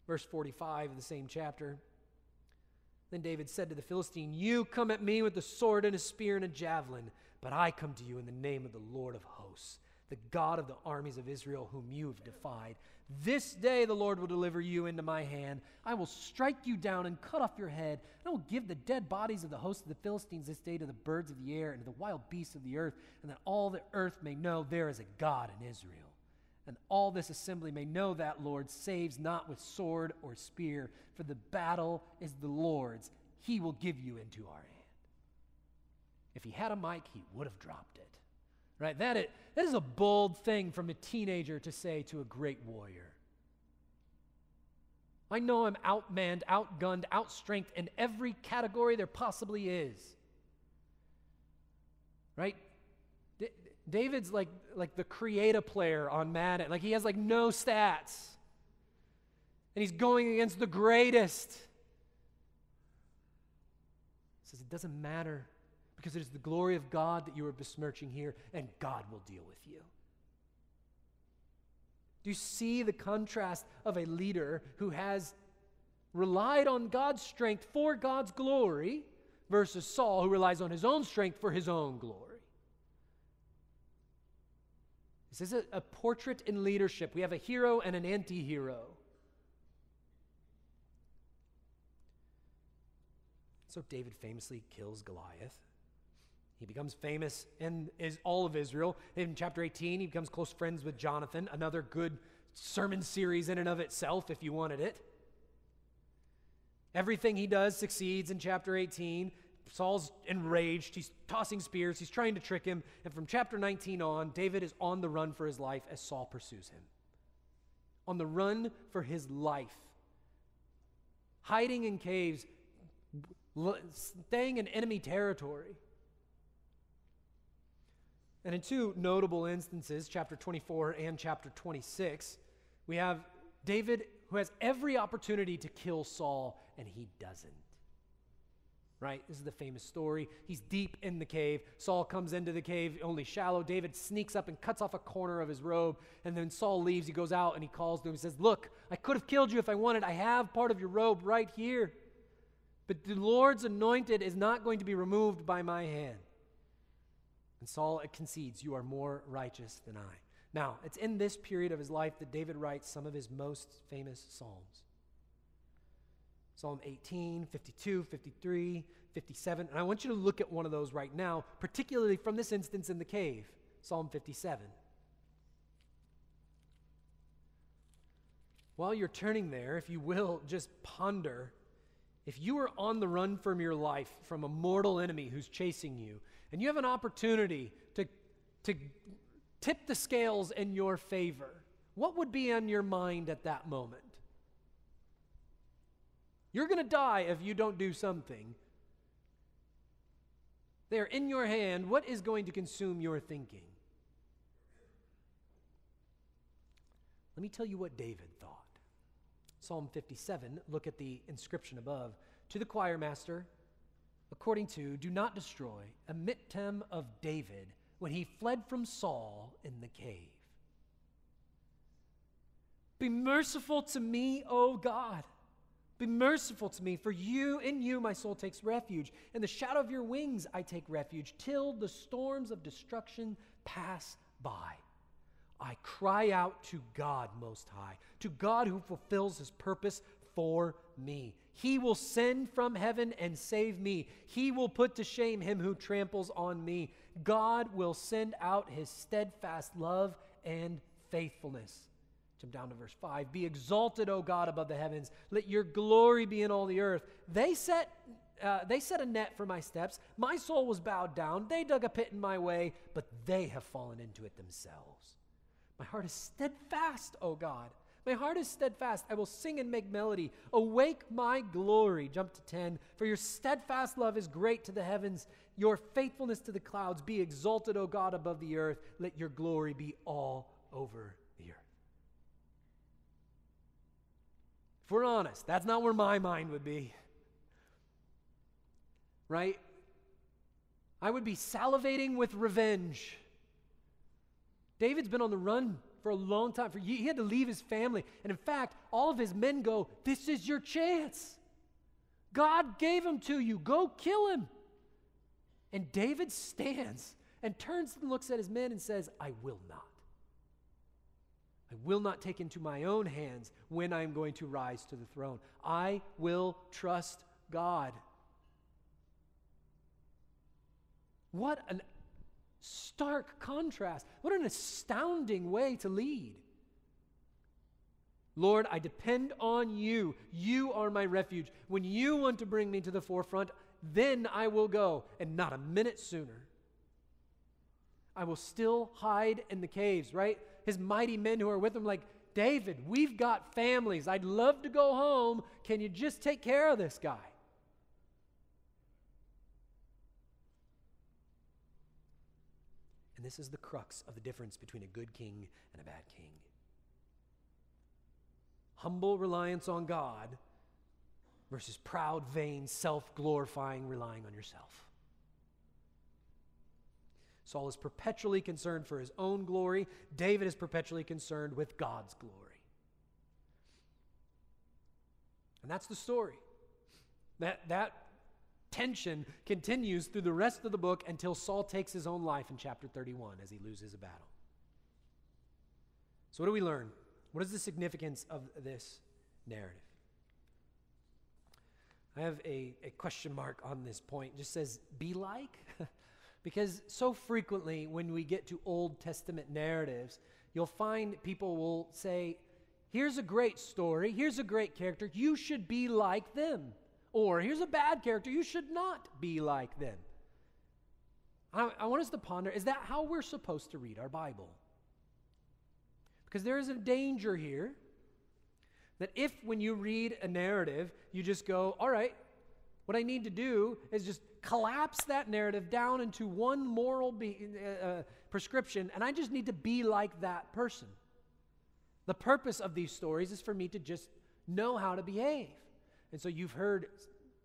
verse 45 of the same chapter, then David said to the Philistine, You come at me with a sword and a spear and a javelin, but I come to you in the name of the Lord of hosts the God of the armies of Israel, whom you have defied. This day the Lord will deliver you into my hand. I will strike you down and cut off your head. And I will give the dead bodies of the host of the Philistines this day to the birds of the air and to the wild beasts of the earth, and that all the earth may know there is a God in Israel. And all this assembly may know that Lord saves not with sword or spear, for the battle is the Lord's. He will give you into our hand. If he had a mic, he would have dropped it. Right? That is, that is a bold thing from a teenager to say to a great warrior. I know I'm outmanned, outgunned, outstrengthed in every category there possibly is. Right? David's like, like the creator player on Madden. Like he has like no stats. And he's going against the greatest. He says it doesn't matter because it is the glory of God that you are besmirching here, and God will deal with you. Do you see the contrast of a leader who has relied on God's strength for God's glory versus Saul who relies on his own strength for his own glory? This is a, a portrait in leadership. We have a hero and an anti hero. So David famously kills Goliath. He becomes famous in is all of Israel. In chapter 18, he becomes close friends with Jonathan, another good sermon series in and of itself, if you wanted it. Everything he does succeeds in chapter 18. Saul's enraged. He's tossing spears. He's trying to trick him. And from chapter 19 on, David is on the run for his life as Saul pursues him. On the run for his life. Hiding in caves, staying in enemy territory. And in two notable instances, chapter 24 and chapter 26, we have David who has every opportunity to kill Saul, and he doesn't. Right? This is the famous story. He's deep in the cave. Saul comes into the cave, only shallow. David sneaks up and cuts off a corner of his robe. And then Saul leaves. He goes out and he calls to him. He says, Look, I could have killed you if I wanted. I have part of your robe right here. But the Lord's anointed is not going to be removed by my hand. And Saul concedes, You are more righteous than I. Now, it's in this period of his life that David writes some of his most famous Psalms Psalm 18, 52, 53, 57. And I want you to look at one of those right now, particularly from this instance in the cave, Psalm 57. While you're turning there, if you will, just ponder if you are on the run from your life from a mortal enemy who's chasing you, and you have an opportunity to, to tip the scales in your favor, what would be on your mind at that moment? You're going to die if you don't do something. They're in your hand. What is going to consume your thinking? Let me tell you what David thought. Psalm 57, look at the inscription above. To the choir master, according to, do not destroy, a michtam of David when he fled from Saul in the cave. Be merciful to me, O God, Be merciful to me, for you, in you, my soul takes refuge. In the shadow of your wings, I take refuge, till the storms of destruction pass by. I cry out to God Most High, to God who fulfills his purpose for me. He will send from heaven and save me. He will put to shame him who tramples on me. God will send out his steadfast love and faithfulness. Jump down to verse 5. Be exalted, O God, above the heavens. Let your glory be in all the earth. They set, uh, they set a net for my steps. My soul was bowed down. They dug a pit in my way, but they have fallen into it themselves. My heart is steadfast, O God. My heart is steadfast. I will sing and make melody. Awake my glory. Jump to 10. For your steadfast love is great to the heavens, your faithfulness to the clouds. Be exalted, O God, above the earth. Let your glory be all over the earth. If we're honest, that's not where my mind would be. Right? I would be salivating with revenge. David's been on the run for a long time. For he had to leave his family. And in fact, all of his men go, This is your chance. God gave him to you. Go kill him. And David stands and turns and looks at his men and says, I will not. I will not take into my own hands when I am going to rise to the throne. I will trust God. What an stark contrast. What an astounding way to lead. Lord, I depend on you. You are my refuge. When you want to bring me to the forefront, then I will go, and not a minute sooner. I will still hide in the caves, right? His mighty men who are with him, like, David, we've got families. I'd love to go home. Can you just take care of this guy? And this is the crux of the difference between a good king and a bad king. Humble reliance on God versus proud, vain, self glorifying relying on yourself. Saul is perpetually concerned for his own glory. David is perpetually concerned with God's glory. And that's the story. That, that tension continues through the rest of the book until Saul takes his own life in chapter 31 as he loses a battle. So, what do we learn? What is the significance of this narrative? I have a, a question mark on this point. It just says, be like. *laughs* because so frequently when we get to Old Testament narratives, you'll find people will say, here's a great story, here's a great character, you should be like them. Or here's a bad character, you should not be like them. I, I want us to ponder is that how we're supposed to read our Bible? Because there is a danger here that if, when you read a narrative, you just go, all right, what I need to do is just collapse that narrative down into one moral be, uh, uh, prescription, and I just need to be like that person. The purpose of these stories is for me to just know how to behave. And so you've heard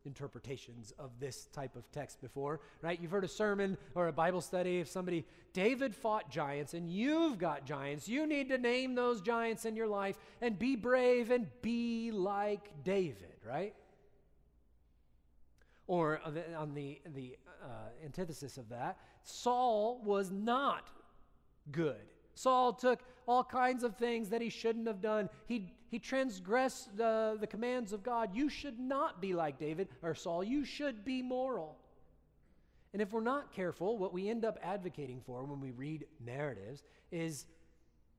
interpretations of this type of text before, right? You've heard a sermon or a Bible study of somebody, David fought giants and you've got giants. You need to name those giants in your life and be brave and be like David, right? Or on the, the uh, antithesis of that, Saul was not good. Saul took all kinds of things that he shouldn't have done. He, he transgressed the, the commands of God. You should not be like David or Saul. You should be moral. And if we're not careful, what we end up advocating for when we read narratives is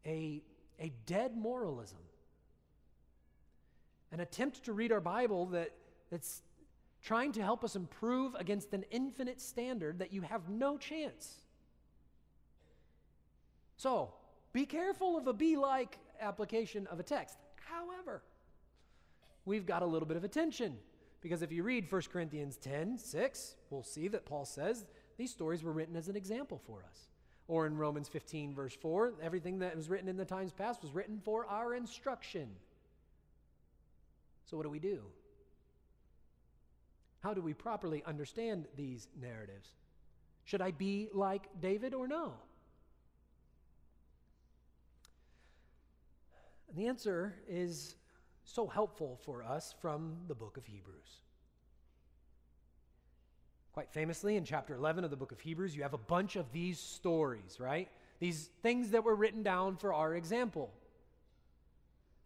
a, a dead moralism. An attempt to read our Bible that, that's trying to help us improve against an infinite standard that you have no chance. So, be careful of a be like application of a text. However, we've got a little bit of attention because if you read 1 Corinthians 10 6, we'll see that Paul says these stories were written as an example for us. Or in Romans 15, verse 4, everything that was written in the times past was written for our instruction. So, what do we do? How do we properly understand these narratives? Should I be like David or no? And the answer is so helpful for us from the book of Hebrews. Quite famously, in chapter 11 of the book of Hebrews, you have a bunch of these stories, right? These things that were written down for our example.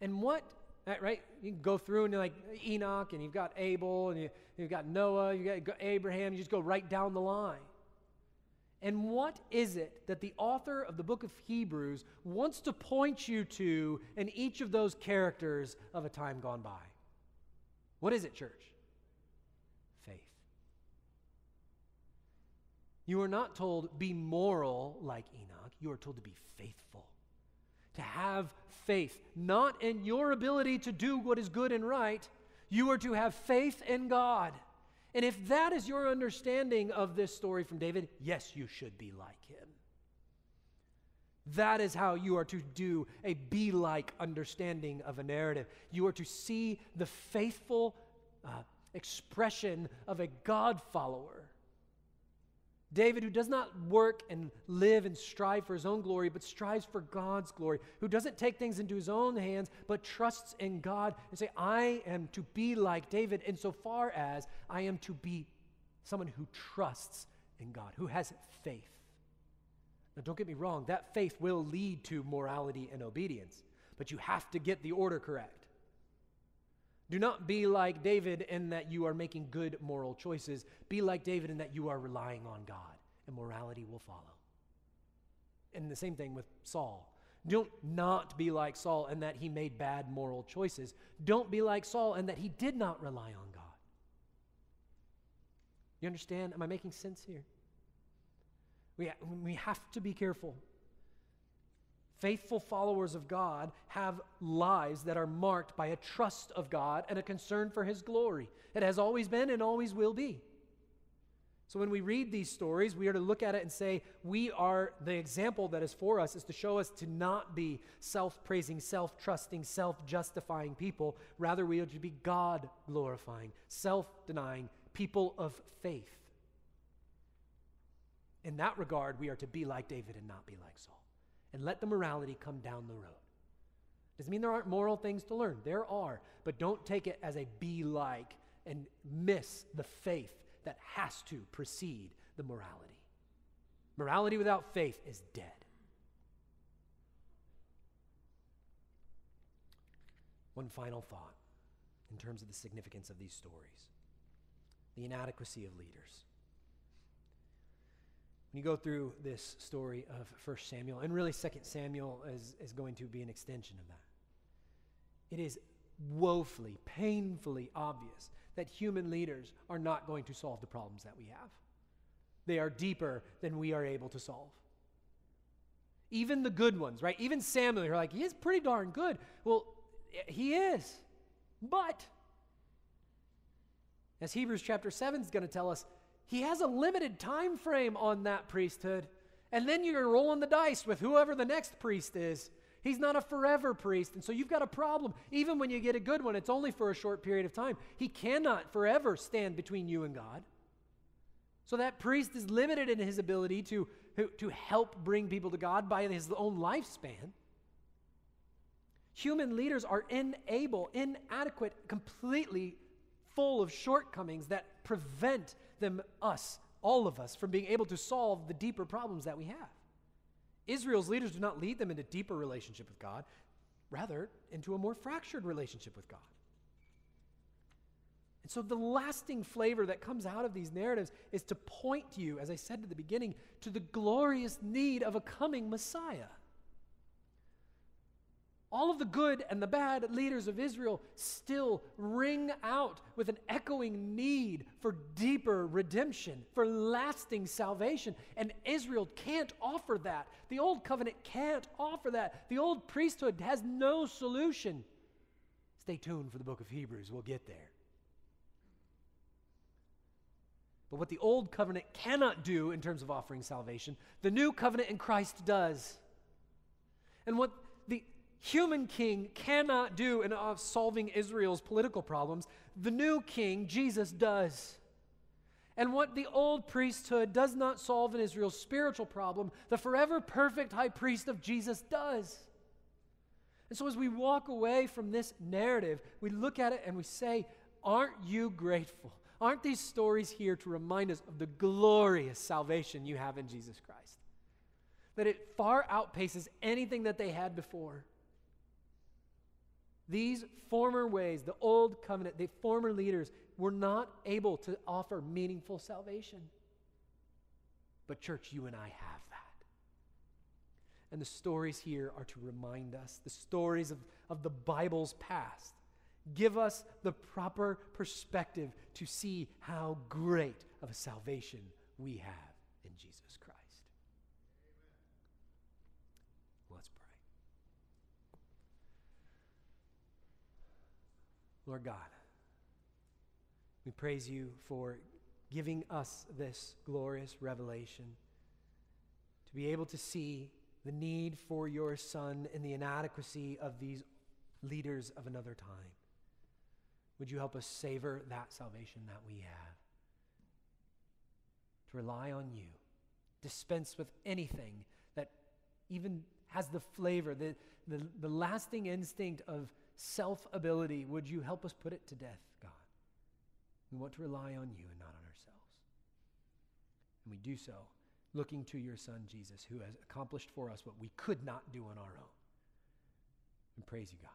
And what, right? You can go through and you're like Enoch, and you've got Abel, and you, you've got Noah, you've got Abraham, you just go right down the line. And what is it that the author of the book of Hebrews wants to point you to in each of those characters of a time gone by? What is it, church? Faith. You are not told, be moral like Enoch. You are told to be faithful. To have faith, not in your ability to do what is good and right. You are to have faith in God. And if that is your understanding of this story from David, yes, you should be like him. That is how you are to do a be like understanding of a narrative. You are to see the faithful uh, expression of a God follower David, who does not work and live and strive for his own glory, but strives for God's glory, who doesn't take things into his own hands, but trusts in God and say, I am to be like David insofar as I am to be someone who trusts in God, who has faith. Now, don't get me wrong, that faith will lead to morality and obedience, but you have to get the order correct. Do not be like David in that you are making good moral choices. Be like David in that you are relying on God, and morality will follow. And the same thing with Saul. Don't not be like Saul in that he made bad moral choices. Don't be like Saul in that he did not rely on God. You understand? Am I making sense here? We, we have to be careful Faithful followers of God have lives that are marked by a trust of God and a concern for His glory. It has always been and always will be. So when we read these stories, we are to look at it and say, we are, the example that is for us is to show us to not be self praising, self trusting, self justifying people. Rather, we are to be God glorifying, self denying people of faith. In that regard, we are to be like David and not be like Saul and let the morality come down the road. Doesn't mean there aren't moral things to learn. There are. But don't take it as a be like and miss the faith that has to precede the morality. Morality without faith is dead. One final thought in terms of the significance of these stories the inadequacy of leaders. When you go through this story of 1 Samuel, and really 2 Samuel is, is going to be an extension of that, it is woefully, painfully obvious that human leaders are not going to solve the problems that we have. They are deeper than we are able to solve. Even the good ones, right? Even Samuel, you're like, he is pretty darn good. Well, he is. But, as Hebrews chapter 7 is going to tell us, he has a limited time frame on that priesthood. And then you're rolling the dice with whoever the next priest is. He's not a forever priest. And so you've got a problem. Even when you get a good one, it's only for a short period of time. He cannot forever stand between you and God. So that priest is limited in his ability to, to help bring people to God by his own lifespan. Human leaders are unable, inadequate, completely full of shortcomings that prevent them, us, all of us, from being able to solve the deeper problems that we have. Israel's leaders do not lead them into deeper relationship with God, rather, into a more fractured relationship with God. And so, the lasting flavor that comes out of these narratives is to point you, as I said at the beginning, to the glorious need of a coming Messiah. All of the good and the bad leaders of Israel still ring out with an echoing need for deeper redemption, for lasting salvation. And Israel can't offer that. The old covenant can't offer that. The old priesthood has no solution. Stay tuned for the book of Hebrews, we'll get there. But what the old covenant cannot do in terms of offering salvation, the new covenant in Christ does. And what human king cannot do in solving Israel's political problems, the new king, Jesus, does. And what the old priesthood does not solve in Israel's spiritual problem, the forever perfect high priest of Jesus does. And so as we walk away from this narrative, we look at it and we say, Aren't you grateful? Aren't these stories here to remind us of the glorious salvation you have in Jesus Christ? That it far outpaces anything that they had before. These former ways, the old covenant, the former leaders were not able to offer meaningful salvation. But, church, you and I have that. And the stories here are to remind us the stories of, of the Bible's past. Give us the proper perspective to see how great of a salvation we have in Jesus Christ. Let's pray. Lord God, we praise you for giving us this glorious revelation to be able to see the need for your Son and the inadequacy of these leaders of another time. Would you help us savor that salvation that we have? To rely on you, dispense with anything that even has the flavor, the, the, the lasting instinct of self ability. Would you help us put it to death, God? We want to rely on you and not on ourselves. And we do so looking to your Son, Jesus, who has accomplished for us what we could not do on our own. And praise you, God.